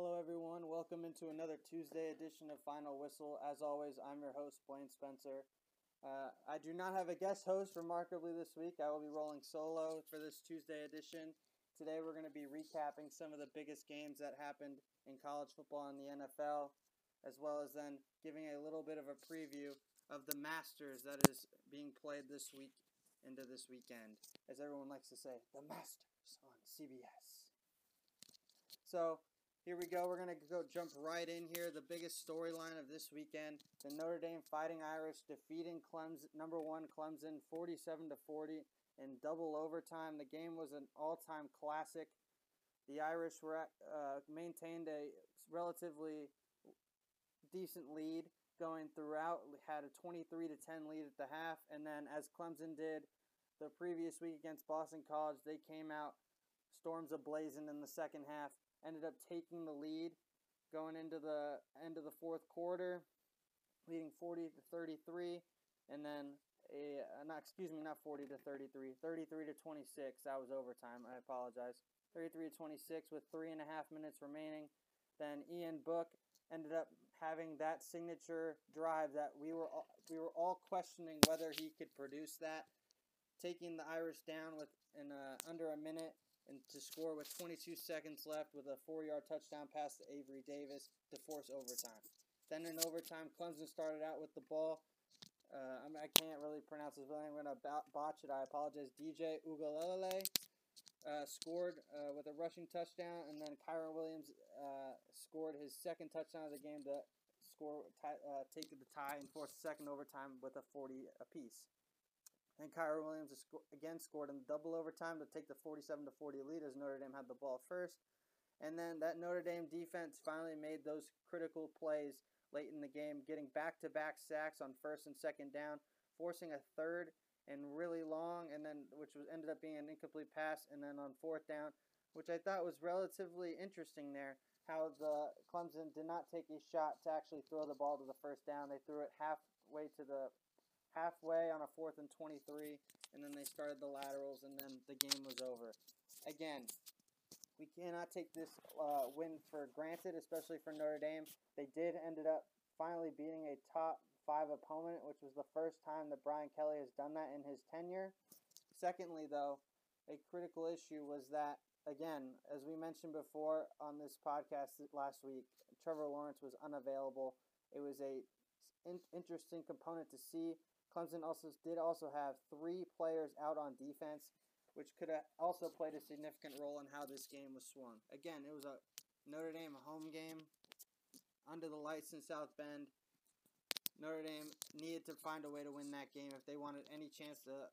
Hello, everyone. Welcome into another Tuesday edition of Final Whistle. As always, I'm your host, Blaine Spencer. Uh, I do not have a guest host, remarkably, this week. I will be rolling solo for this Tuesday edition. Today, we're going to be recapping some of the biggest games that happened in college football and the NFL, as well as then giving a little bit of a preview of the Masters that is being played this week into this weekend. As everyone likes to say, the Masters on CBS. So, here we go. We're going to go jump right in here. The biggest storyline of this weekend: the Notre Dame Fighting Irish defeating Clemson, number one Clemson, 47 to 40 in double overtime. The game was an all-time classic. The Irish were uh, maintained a relatively decent lead going throughout. Had a 23 to 10 lead at the half, and then as Clemson did the previous week against Boston College, they came out storms ablazing in the second half ended up taking the lead going into the end of the fourth quarter, leading 40 to 33, and then a uh, not excuse me, not 40 to 33, 33 to 26. That was overtime. I apologize. 33 to 26 with three and a half minutes remaining. Then Ian Book ended up having that signature drive that we were all, we were all questioning whether he could produce that, taking the Irish down with in uh, under a minute and to score with 22 seconds left with a four-yard touchdown pass to Avery Davis to force overtime. Then in overtime, Clemson started out with the ball. Uh, I, can't really pronounce his name. I'm going to botch it. I apologize. DJ Uiagalelei uh, scored uh, with a rushing touchdown, and then Kyren Williams uh, scored his second touchdown of the game to score, uh, take the tie and force second overtime with a 40 apiece. And Kyren Williams again scored in double overtime to take the 47 to 40 lead as Notre Dame had the ball first. And then that Notre Dame defense finally made those critical plays late in the game, getting back to back sacks on first and second down, forcing a third and really long, and then which was ended up being an incomplete pass, and then on fourth down, which I thought was relatively interesting there. How the Clemson did not take a shot to actually throw the ball to the first down. They threw it halfway to the halfway on a fourth and 23, and then they started the laterals, and then the game was over. Again, we cannot take this uh, win for granted, especially for Notre Dame. They did ended up finally beating a top five opponent, which was the first time that Brian Kelly has done that in his tenure. Secondly, though, a critical issue was that, again, as we mentioned before on this podcast last week, Trevor Lawrence was unavailable. It was a in- interesting component to see Clemson also did also have three players out on defense, which could have also played a significant role in how this game was swung. Again, it was a Notre Dame home game under the lights in South Bend. Notre Dame needed to find a way to win that game if they wanted any chance to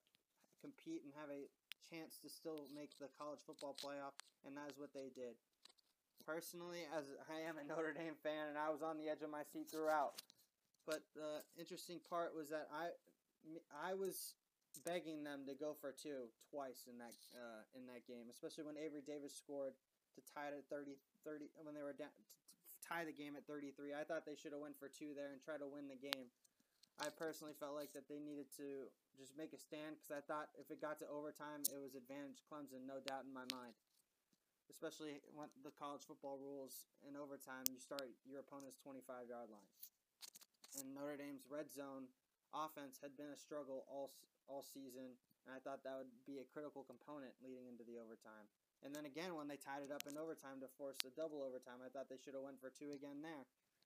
compete and have a chance to still make the college football playoff, and that is what they did. Personally, as I am a Notre Dame fan, and I was on the edge of my seat throughout. But the interesting part was that I, I was begging them to go for two twice in that uh, in that game, especially when Avery Davis scored to tie it at 30, 30 when they were down tie the game at 33. I thought they should have went for two there and try to win the game. I personally felt like that they needed to just make a stand because I thought if it got to overtime, it was advantage Clemson, no doubt in my mind. Especially when the college football rules in overtime, you start your opponent's 25 yard line and Notre Dame's red zone offense had been a struggle all all season, and I thought that would be a critical component leading into the overtime. And then again, when they tied it up in overtime to force a double overtime, I thought they should have went for two again there.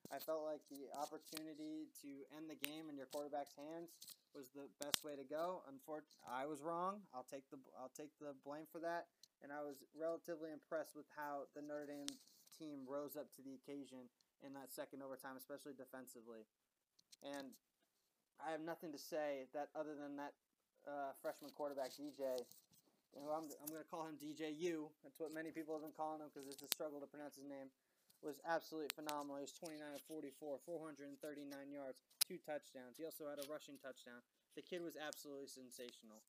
I felt like the opportunity to end the game in your quarterback's hands was the best way to go. Unfortunately, I was wrong. I'll take the I'll take the blame for that. And I was relatively impressed with how the Notre Dame team rose up to the occasion in that second overtime, especially defensively. And I have nothing to say that other than that uh, freshman quarterback DJ. You know, I'm, I'm going to call him DJ U. That's what many people have been calling him because it's a struggle to pronounce his name. Was absolutely phenomenal. He was 29 of 44, 439 yards, two touchdowns. He also had a rushing touchdown. The kid was absolutely sensational.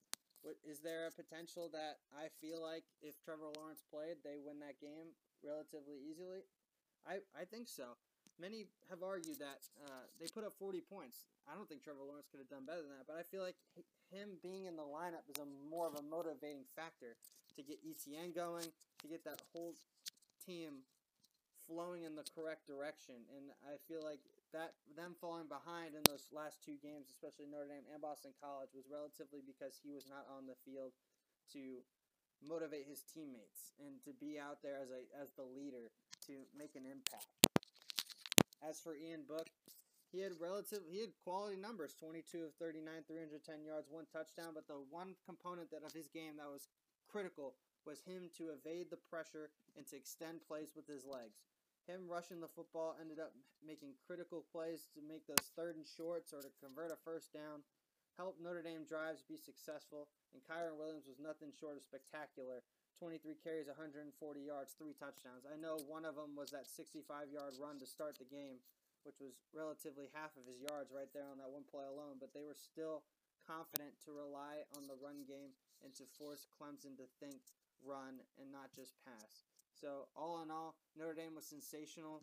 Is there a potential that I feel like if Trevor Lawrence played, they win that game relatively easily? I, I think so. Many have argued that uh, they put up 40 points. I don't think Trevor Lawrence could have done better than that, but I feel like him being in the lineup is a more of a motivating factor to get Etienne going, to get that whole team flowing in the correct direction. And I feel like that them falling behind in those last two games, especially Notre Dame and Boston College, was relatively because he was not on the field to motivate his teammates and to be out there as a as the leader to make an impact. As for Ian Book, he had relative he had quality numbers 22 of 39 310 yards one touchdown but the one component that of his game that was critical was him to evade the pressure and to extend plays with his legs. Him rushing the football ended up making critical plays to make those third and shorts or to convert a first down help Notre Dame drives be successful and Kyren Williams was nothing short of spectacular 23 carries 140 yards three touchdowns I know one of them was that 65 yard run to start the game which was relatively half of his yards right there on that one play alone, but they were still confident to rely on the run game and to force Clemson to think run and not just pass. So, all in all, Notre Dame was sensational.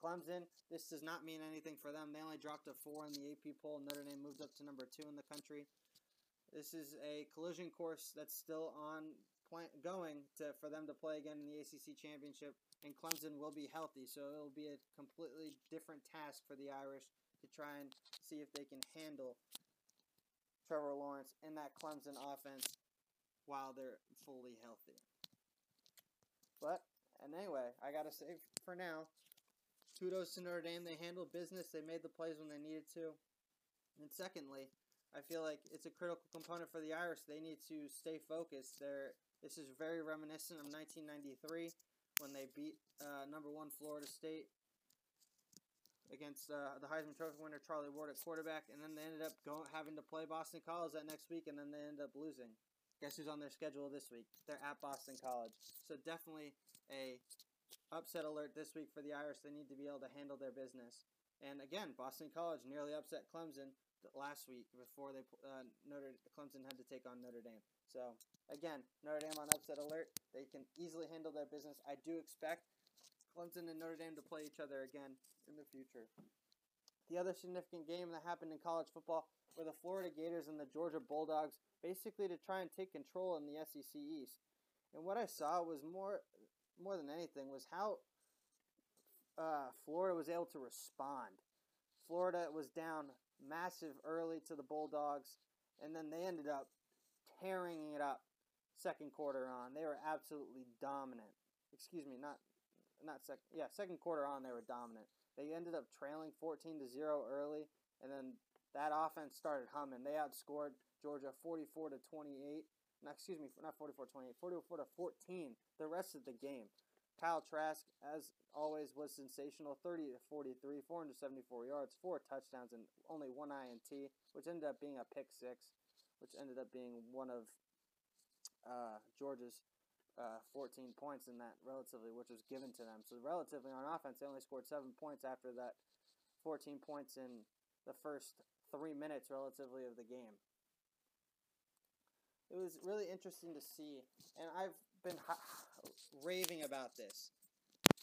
Clemson, this does not mean anything for them. They only dropped a four in the AP poll. Notre Dame moved up to number two in the country. This is a collision course that's still on going to for them to play again in the ACC championship, and Clemson will be healthy, so it'll be a completely different task for the Irish to try and see if they can handle Trevor Lawrence in that Clemson offense while they're fully healthy. But and anyway, I gotta say for now, kudos to Notre Dame. They handled business. They made the plays when they needed to. And secondly, I feel like it's a critical component for the Irish. They need to stay focused. They're this is very reminiscent of 1993 when they beat uh, number one Florida State against uh, the Heisman Trophy winner Charlie Ward at quarterback, and then they ended up going having to play Boston College that next week, and then they ended up losing. Guess who's on their schedule this week? They're at Boston College, so definitely a upset alert this week for the Irish. They need to be able to handle their business. And again, Boston College nearly upset Clemson last week before they uh, Notre Clemson had to take on Notre Dame. So again, Notre Dame on upset alert. They can easily handle their business. I do expect Clemson and Notre Dame to play each other again in the future. The other significant game that happened in college football were the Florida Gators and the Georgia Bulldogs, basically to try and take control in the SEC East. And what I saw was more, more than anything, was how uh, Florida was able to respond. Florida was down massive early to the Bulldogs, and then they ended up tearing it up second quarter on. They were absolutely dominant. Excuse me, not not second. Yeah, second quarter on they were dominant. They ended up trailing 14 to 0 early and then that offense started humming. They outscored Georgia 44 to 28. No, excuse me, not 44 28, 44 to 14 the rest of the game. Kyle Trask, as always, was sensational 30 to 43, 474 yards, four touchdowns, and only one INT, which ended up being a pick six, which ended up being one of uh, Georgia's uh, 14 points in that relatively, which was given to them. So, relatively on offense, they only scored seven points after that 14 points in the first three minutes, relatively, of the game. It was really interesting to see, and I've been raving about this.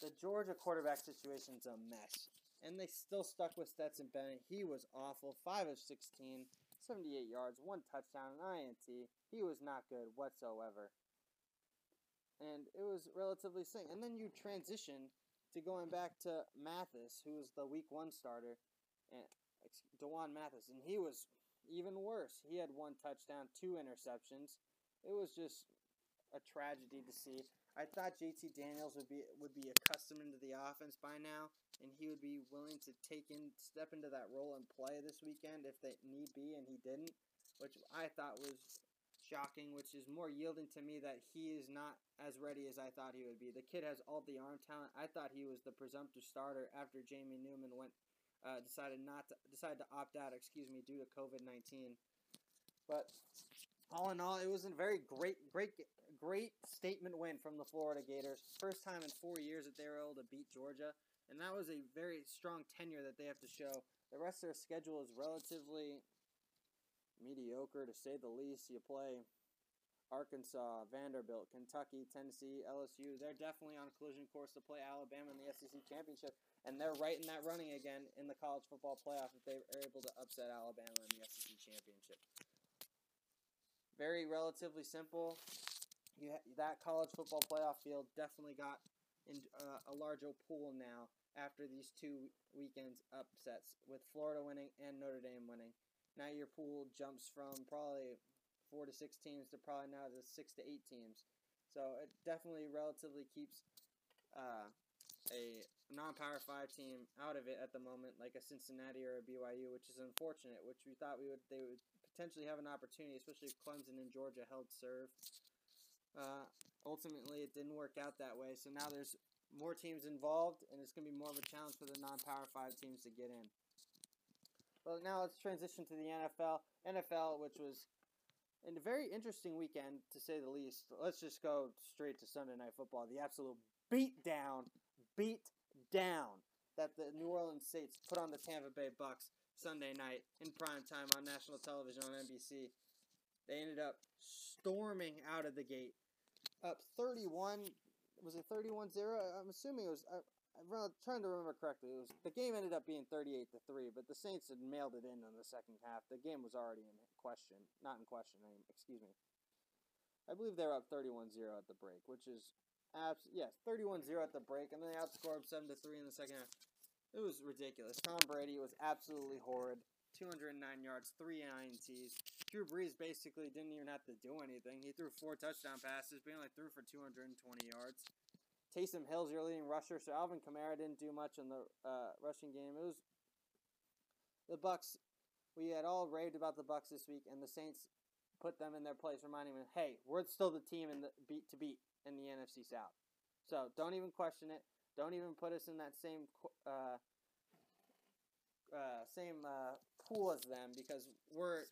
The Georgia quarterback situation's a mess. And they still stuck with Stetson Bennett. He was awful. 5 of 16, 78 yards, one touchdown, an INT. He was not good whatsoever. And it was relatively sing. And then you transition to going back to Mathis, who was the week one starter, and D'Wan Mathis, and he was even worse. He had one touchdown, two interceptions. It was just a tragedy to see. I thought JT Daniels would be would be accustomed into the offense by now, and he would be willing to take in step into that role and play this weekend if they need be, and he didn't, which I thought was shocking. Which is more yielding to me that he is not as ready as I thought he would be. The kid has all the arm talent. I thought he was the presumptive starter after Jamie Newman went uh, decided not to decided to opt out. Excuse me, due to COVID nineteen. But all in all, it was a very great, great great statement win from the Florida Gators. First time in four years that they were able to beat Georgia, and that was a very strong tenure that they have to show. The rest of their schedule is relatively mediocre, to say the least. You play Arkansas, Vanderbilt, Kentucky, Tennessee, LSU. They're definitely on a collision course to play Alabama in the SEC championship, and they're right in that running again in the college football playoff if they are able to upset Alabama in the SEC championship. Very relatively simple you ha- that college football playoff field definitely got in uh, a larger pool now after these two weekends upsets with Florida winning and Notre Dame winning. Now your pool jumps from probably four to six teams to probably now to six to eight teams. So it definitely relatively keeps uh, a non-power five team out of it at the moment, like a Cincinnati or a BYU, which is unfortunate. Which we thought we would they would potentially have an opportunity, especially if Clemson and Georgia held serve. Uh, ultimately, it didn't work out that way. So now there's more teams involved, and it's going to be more of a challenge for the non-power five teams to get in. Well, now let's transition to the NFL. NFL, which was in a very interesting weekend to say the least. Let's just go straight to Sunday Night Football. The absolute beat down, beat down that the New Orleans Saints put on the Tampa Bay Bucks Sunday night in prime time on national television on NBC. They ended up storming out of the gate, up 31. Was it 31 0? I'm assuming it was. I, I'm trying to remember correctly. It was the game ended up being 38 to three, but the Saints had mailed it in in the second half. The game was already in question, not in question. Excuse me. I believe they were up 31-0 at the break, which is abs- yes, 31-0 at the break, and then they outscored 7 to three in the second half. It was ridiculous. Tom Brady was absolutely horrid. 209 yards, three INTs. Drew Brees basically didn't even have to do anything. He threw four touchdown passes, but he only threw for 220 yards. Taysom Hill's your leading rusher, so Alvin Kamara didn't do much in the uh, rushing game. It was the Bucks. We had all raved about the Bucks this week, and the Saints put them in their place, reminding them, "Hey, we're still the team in the beat to beat in the NFC South." So don't even question it. Don't even put us in that same uh, uh, same uh, pool as them because we're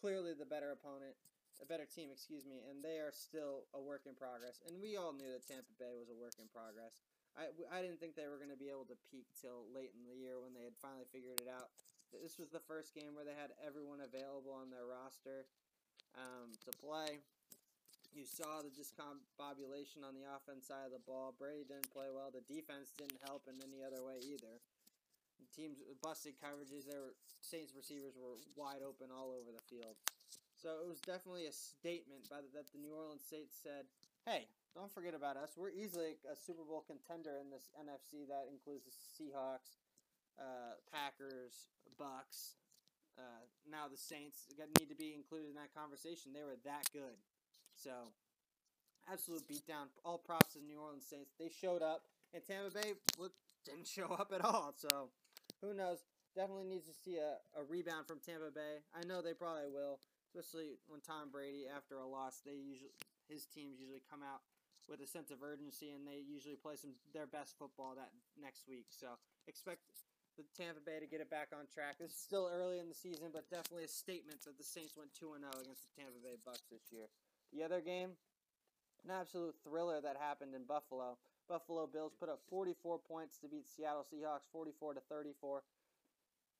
clearly the better opponent a better team, excuse me, and they are still a work in progress. And we all knew that Tampa Bay was a work in progress. I, I didn't think they were going to be able to peak till late in the year when they had finally figured it out. This was the first game where they had everyone available on their roster um, to play. You saw the discombobulation on the offense side of the ball. Brady didn't play well. The defense didn't help in any other way either. Teams busted coverages. Their Saints receivers were wide open all over the field. So it was definitely a statement by the, that the New Orleans Saints said, "Hey, don't forget about us. We're easily a Super Bowl contender in this NFC that includes the Seahawks, uh, Packers, Bucks. Uh, now the Saints need to be included in that conversation. They were that good. So absolute beatdown. All props to the New Orleans Saints. They showed up, and Tampa Bay didn't show up at all. So who knows? Definitely needs to see a, a rebound from Tampa Bay. I know they probably will especially when Tom Brady, after a loss, they usually his teams usually come out with a sense of urgency, and they usually play some their best football that next week. So expect the Tampa Bay to get it back on track. It's still early in the season, but definitely a statement that the Saints went two and zero oh against the Tampa Bay Bucks this year. The other game, an absolute thriller that happened in Buffalo. Buffalo Bills put up 44 points to beat Seattle Seahawks 44 to 34.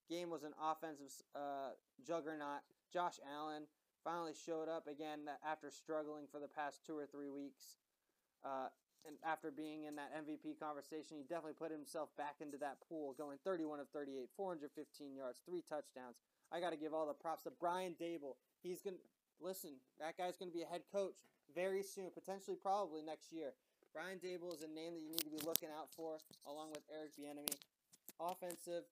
Game was an offensive uh, juggernaut. Josh Allen finally showed up again after struggling for the past two or three weeks. Uh, and after being in that MVP conversation, he definitely put himself back into that pool, going 31 of 38, 415 yards, three touchdowns. I got to give all the props to Brian Daboll. He's going to listen, that guy's going to be a head coach very soon, potentially probably next year. Brian Daboll is a name that you need to be looking out for, along with Eric Bieniemy. Offensive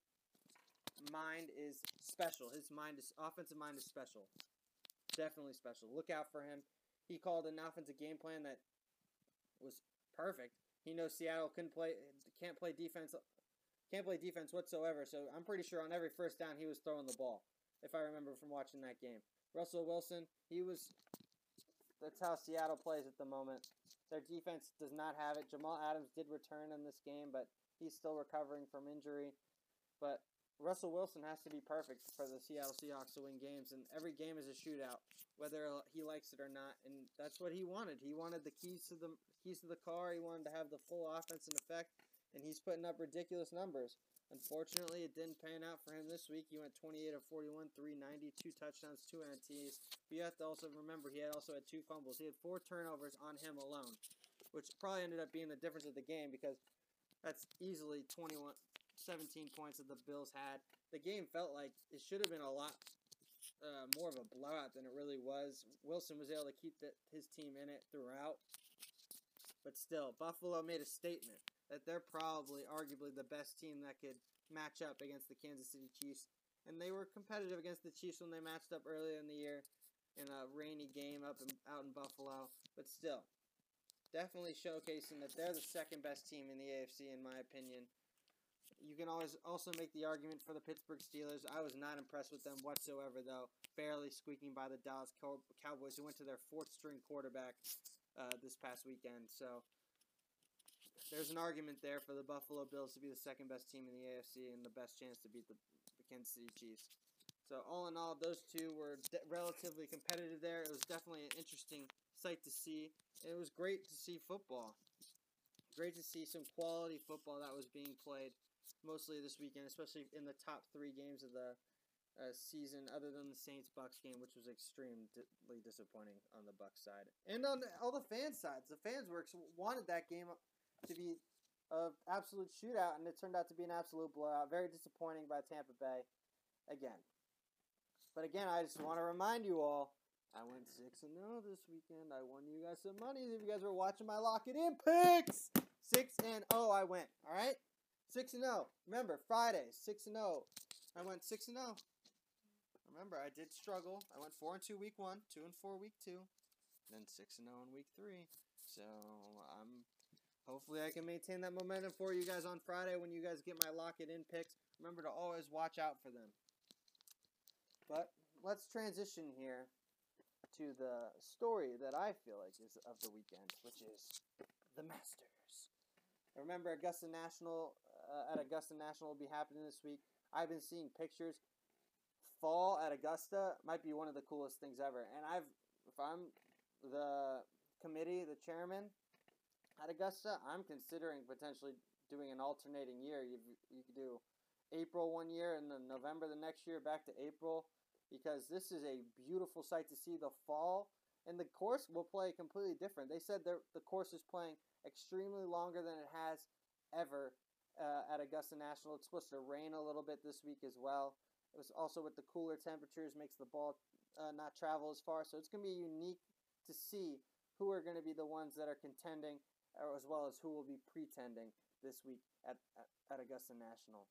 mind is special. His mind is offensive mind is special. Definitely special. Look out for him. He called an offensive game plan that was perfect. He knows Seattle couldn't play can't play defense can't play defense whatsoever. So I'm pretty sure on every first down he was throwing the ball. If I remember from watching that game. Russell Wilson, he was that's how Seattle plays at the moment. Their defense does not have it. Jamal Adams did return in this game, but he's still recovering from injury. But Russell Wilson has to be perfect for the Seattle Seahawks to win games, and every game is a shootout, whether he likes it or not. And that's what he wanted. He wanted the keys to the keys to the car. He wanted to have the full offense in effect, and he's putting up ridiculous numbers. Unfortunately, it didn't pan out for him this week. He went 28 of 41, 390, two touchdowns, two NTs. But you have to also remember he had also had two fumbles. He had four turnovers on him alone, which probably ended up being the difference of the game because that's easily 21, 17 points that the Bills had. The game felt like it should have been a lot uh, more of a blowout than it really was. Wilson was able to keep the, his team in it throughout. But still, Buffalo made a statement. That they're probably, arguably, the best team that could match up against the Kansas City Chiefs. And they were competitive against the Chiefs when they matched up earlier in the year in a rainy game up in, out in Buffalo. But still, definitely showcasing that they're the second best team in the AFC, in my opinion. You can always also make the argument for the Pittsburgh Steelers. I was not impressed with them whatsoever, though. Barely squeaking by the Dallas Cowboys, who went to their fourth string quarterback uh, this past weekend. So there's an argument there for the Buffalo Bills to be the second best team in the AFC and the best chance to beat the, the Kansas City Chiefs. So all in all, those two were de- relatively competitive there. It was definitely an interesting sight to see. It was great to see football. Great to see some quality football that was being played mostly this weekend, especially in the top three games of the uh, season, other than the Saints Bucks game, which was extremely disappointing on the Bucks side and on the, all the fan sides. The fans were wanted that game to be an absolute shootout, and it turned out to be an absolute blowout. Very disappointing by Tampa Bay again. But again, I just want to remind you all. I went six and zero this weekend. I won you guys some money. If you guys were watching my lock it in picks, six and zero, I went. All right. Six and zero. Remember Friday, six and zero. I went six and zero. Remember, I did struggle. I went four and two week one, two and four week two, then six and zero in week three. So I'm hopefully I can maintain that momentum for you guys on Friday when you guys get my lock it in picks. Remember to always watch out for them. But let's transition here to the story that I feel like is of the weekend, which is the Masters. Remember, Augusta National uh, at Augusta National will be happening this week. I've been seeing pictures. Fall at Augusta might be one of the coolest things ever. And I've, if I'm the committee, the chairman at Augusta, I'm considering potentially doing an alternating year. You you could do April one year and then November the next year, back to April, because this is a beautiful sight to see. The fall and the course will play completely different. They said the course is playing extremely longer than it has ever uh, at Augusta National. It's supposed to rain a little bit this week as well. It was also with the cooler temperatures makes the ball uh, not travel as far. So it's going to be unique to see who are going to be the ones that are contending, as well as who will be pretending this week at, at, at Augusta National.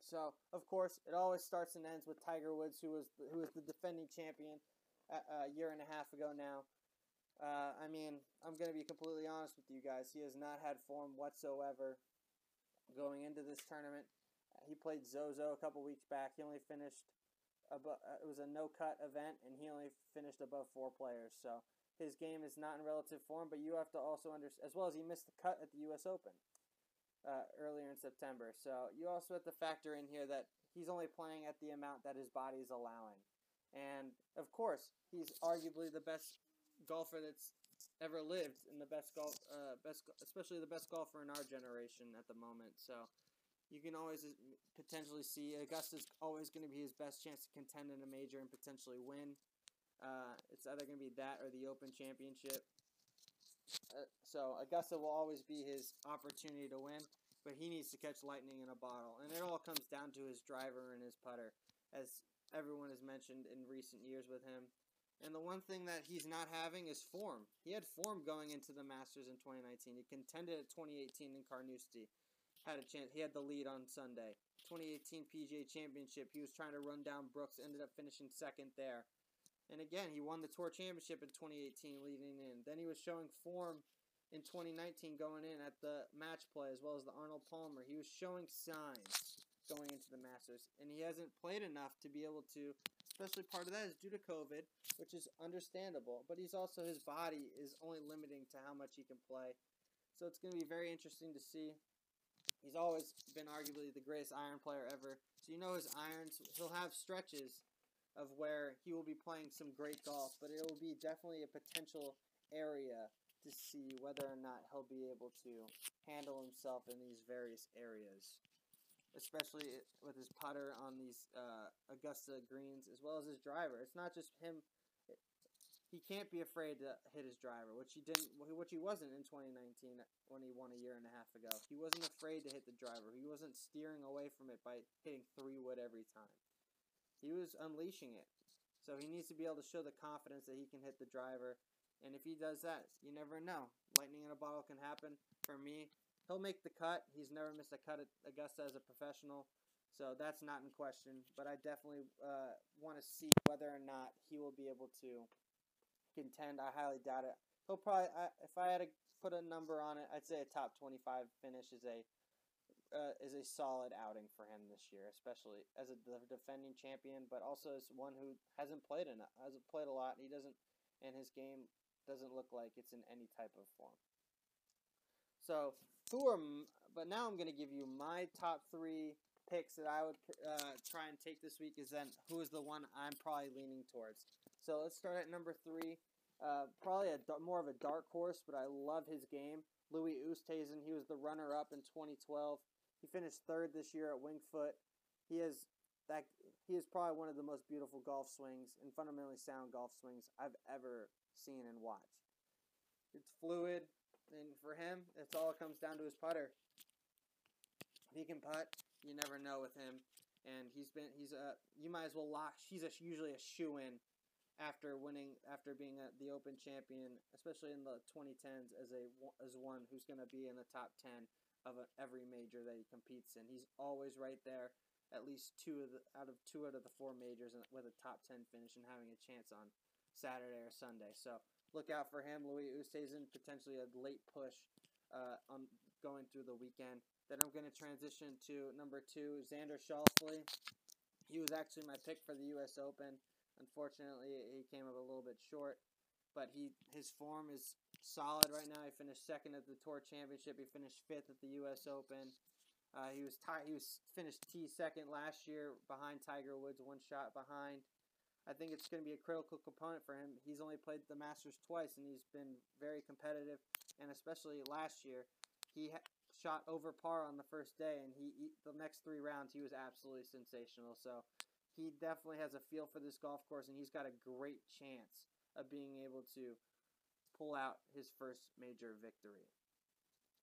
So, of course, it always starts and ends with Tiger Woods, who was the, who was the defending champion a, a year and a half ago now. Uh, I mean, I'm going to be completely honest with you guys. He has not had form whatsoever going into this tournament. He played Zozo a couple weeks back. He only finished above, uh, it was a no cut event, and he only finished above four players. So his game is not in relative form. But you have to also understand, as well as he missed the cut at the U.S. Open uh, earlier in September. So you also have to factor in here that he's only playing at the amount that his body is allowing. And of course, he's arguably the best golfer that's ever lived and the best golf, uh, best especially the best golfer in our generation at the moment. So you can always uh, potentially see Augusta's always going to be his best chance to contend in a major and potentially win. Uh, it's either going to be that or the Open Championship. Uh, so Augusta will always be his opportunity to win, but he needs to catch lightning in a bottle, and it all comes down to his driver and his putter, as everyone has mentioned in recent years with him. And the one thing that he's not having is form. He had form going into the Masters in 2019. He contended at 2018 in Carnoustie. Had a chance. He had the lead on Sunday. 2018 PGA Championship. He was trying to run down Brooks. Ended up finishing second there. And again, he won the Tour Championship in 2018 leading in. Then he was showing form in 2019 going in at the match play as well as the Arnold Palmer. He was showing signs going into the Masters, and he hasn't played enough to be able to especially part of that is due to COVID, which is understandable. But he's also his body is only limiting to how much he can play, so it's going to be very interesting to see. He's always been arguably the greatest iron player ever. So you know his irons. He'll have stretches of where he will be playing some great golf, but it will be definitely a potential area to see whether or not he'll be able to handle himself in these various areas especially with his putter on these uh, Augusta greens, as well as his driver. It's not just him. He can't be afraid to hit his driver, which he didn't, which he wasn't in 2019 when he won a year and a half ago. He wasn't afraid to hit the driver. He wasn't steering away from it by hitting three wood every time. He was unleashing it. So he needs to be able to show the confidence that he can hit the driver. And if he does that, you never know. Lightning in a bottle can happen. For me, he'll make the cut. He's never missed a cut at Augusta as a professional, so that's not in question. But I definitely uh, want to see whether or not he will be able to contend. I highly doubt it. He'll probably, I, if I had to put a number on it, I'd say a top 25 finish is a uh, is a solid outing for him this year, especially as a defending champion, but also as one who hasn't played enough, hasn't played a lot. He doesn't, and his game doesn't look like it's in any type of form. So who are, but now I'm going to give you my top three picks that I would uh, try and take this week. Is then who is the one I'm probably leaning towards. So let's start at number three. Uh, probably a more of a dark horse, but I love his game. Louis Oosthuizen, he was the runner-up in 2012. He finished third this year at Winged Foot. He is that he is probably one of the most beautiful golf swings and fundamentally sound golf swings I've ever seen and watched. It's fluid, and for him, it's all comes down to his putter. If he can putt, you never know with him. And he's been he's a you might as well lock. He's a, usually a shoe in after winning after being a, the Open champion, especially in the 2010s as a as one who's going to be in the top 10 of every major that he competes in. He's always right there, at least two of the out of two out of the four majors with a top ten finish and having a chance on Saturday or Sunday. So look out for him, Louis Oosthuizen, potentially a late push uh, on going through the weekend. Then I'm going to transition to number two, Xander Schauffele. He was actually my pick for the U.S. Open. Unfortunately, he came up a little bit short, but he his form is solid right now. He finished second at the Tour Championship. He finished fifth at the U.S. Open. Uh, he was tie- he was finished T second last year behind Tiger Woods, one shot behind. I think it's going to be a critical component for him. He's only played the Masters twice, and he's been very competitive. And especially last year, he ha- shot over par on the first day, and he, he the next three rounds he was absolutely sensational. So he definitely has a feel for this golf course, and he's got a great chance of being able to pull out his first major victory.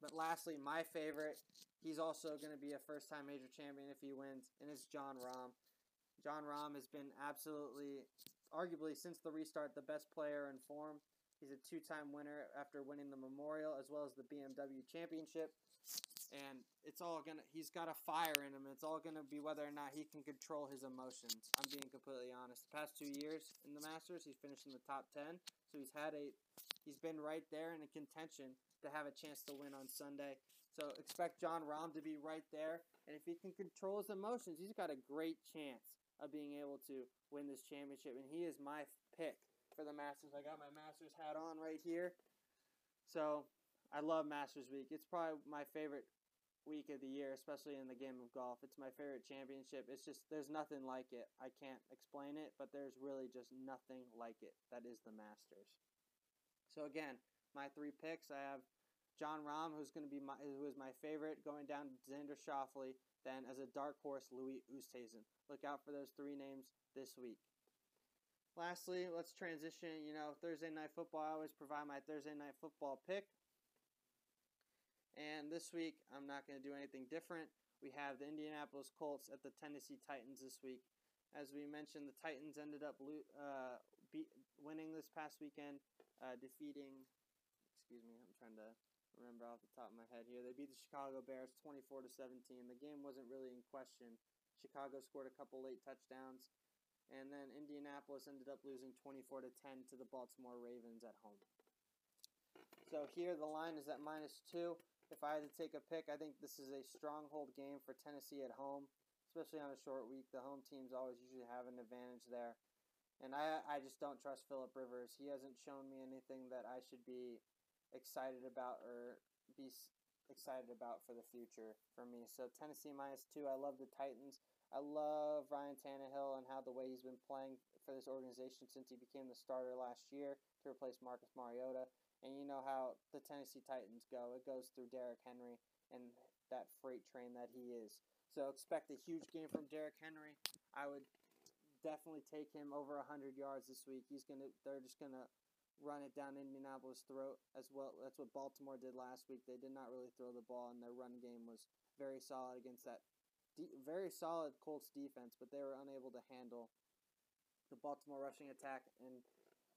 But lastly, my favorite, he's also going to be a first time major champion if he wins, and it's Jon Rahm. Jon Rahm has been absolutely, arguably since the restart, the best player in form. He's a two time winner after winning the Memorial as well as the BMW Championship. And it's all gonna he's got a fire in him. It's all gonna be whether or not he can control his emotions. I'm being completely honest. The past two years in the Masters, he's finished in the top ten. So he's had a He's been right there in a contention to have a chance to win on Sunday. So expect Jon Rahm to be right there. And if he can control his emotions, he's got a great chance of being able to win this championship. And he is my pick for the Masters. I got my Masters hat on right here. So I love Masters Week. It's probably my favorite week of the year, especially in the game of golf. It's my favorite championship. It's just, there's nothing like it. I can't explain it, but there's really just nothing like it. That is the Masters. So again, my three picks, I have Jon Rahm, who's going to be my who is my favorite, going down to Xander Schauffele. Then as a dark horse, Louis Oosthuizen. Look out for those three names this week. Lastly, let's transition. You know, Thursday night football. I always provide my Thursday night football pick. And this week, I'm not going to do anything different. We have the Indianapolis Colts at the Tennessee Titans this week. As we mentioned, the Titans ended up uh, winning this past weekend uh, defeating, excuse me, I'm trying to remember off the top of my head here. They beat the Chicago Bears 24 to 17. The game wasn't really in question. Chicago scored a couple late touchdowns, and then Indianapolis ended up losing 24 to 10 to the Baltimore Ravens at home. So here the line is at minus two. If I had to take a pick, I think this is a stronghold game for Tennessee at home, especially on a short week. The home teams always usually have an advantage there. And I, I just don't trust Philip Rivers. He hasn't shown me anything that I should be excited about or be excited about for the future for me. So Tennessee minus two. I love the Titans. I love Ryan Tannehill and how the way he's been playing for this organization since he became the starter last year to replace Marcus Mariota. And you know how the Tennessee Titans go. It goes through Derrick Henry and that freight train that he is. So expect a huge game from Derrick Henry. I would definitely take him over 100 yards this week. He's gonna. They're just gonna run it down Indianapolis' throat as well. That's what Baltimore did last week. They did not really throw the ball, and their run game was very solid against that de- very solid Colts defense, but they were unable to handle the Baltimore rushing attack. And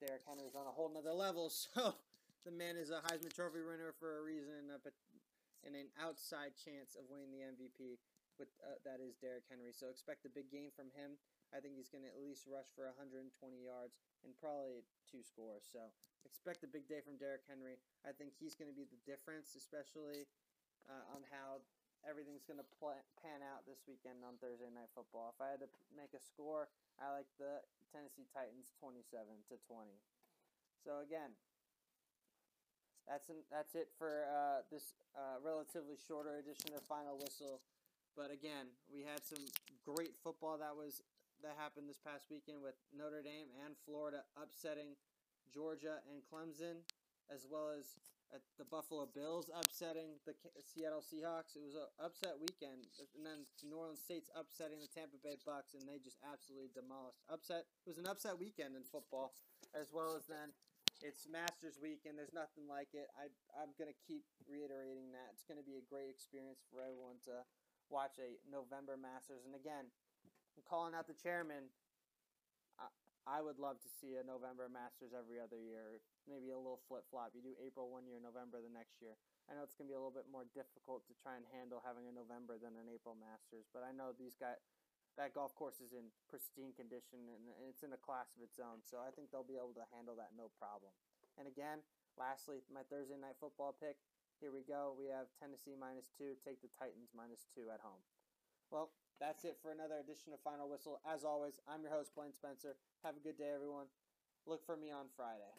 Derrick Henry's on a whole nother level. So the man is a Heisman Trophy winner for a reason, and an outside chance of winning the MVP. With uh, that is Derrick Henry. So expect a big game from him. I think he's going to at least rush for 120 yards and probably two scores. So expect a big day from Derrick Henry. I think he's going to be the difference, especially uh, on how everything's going to pan out this weekend on Thursday Night Football. If I had to make a score, I like the Tennessee Titans 27 to 20. So again, that's an, that's it for uh, this uh, relatively shorter edition of Final Whistle. But again, we had some great football that was that happened this past weekend with Notre Dame and Florida upsetting Georgia and Clemson, as well as the Buffalo Bills upsetting the Seattle Seahawks. It was an upset weekend, and then New Orleans Saints upsetting the Tampa Bay Bucks, and they just absolutely demolished. Upset. It was an upset weekend in football, as well as then it's Masters week, and there's nothing like it. I I'm gonna keep reiterating that it's gonna be a great experience for everyone to watch a November Masters, and again I'm calling out the chairman. I, I would love to see a November Masters every other year. Maybe a little flip flop. You do April one year, November the next year. I know it's going to be a little bit more difficult to try and handle having a November than an April Masters, but I know these guys, that golf course is in pristine condition and it's in a class of its own. So I think they'll be able to handle that no problem. And again, lastly, my Thursday night football pick. Here we go. We have Tennessee minus two. Take the Titans minus two at home. Well, that's it for another edition of Final Whistle. As always, I'm your host, Blaine Spencer. Have a good day, everyone. Look for me on Friday.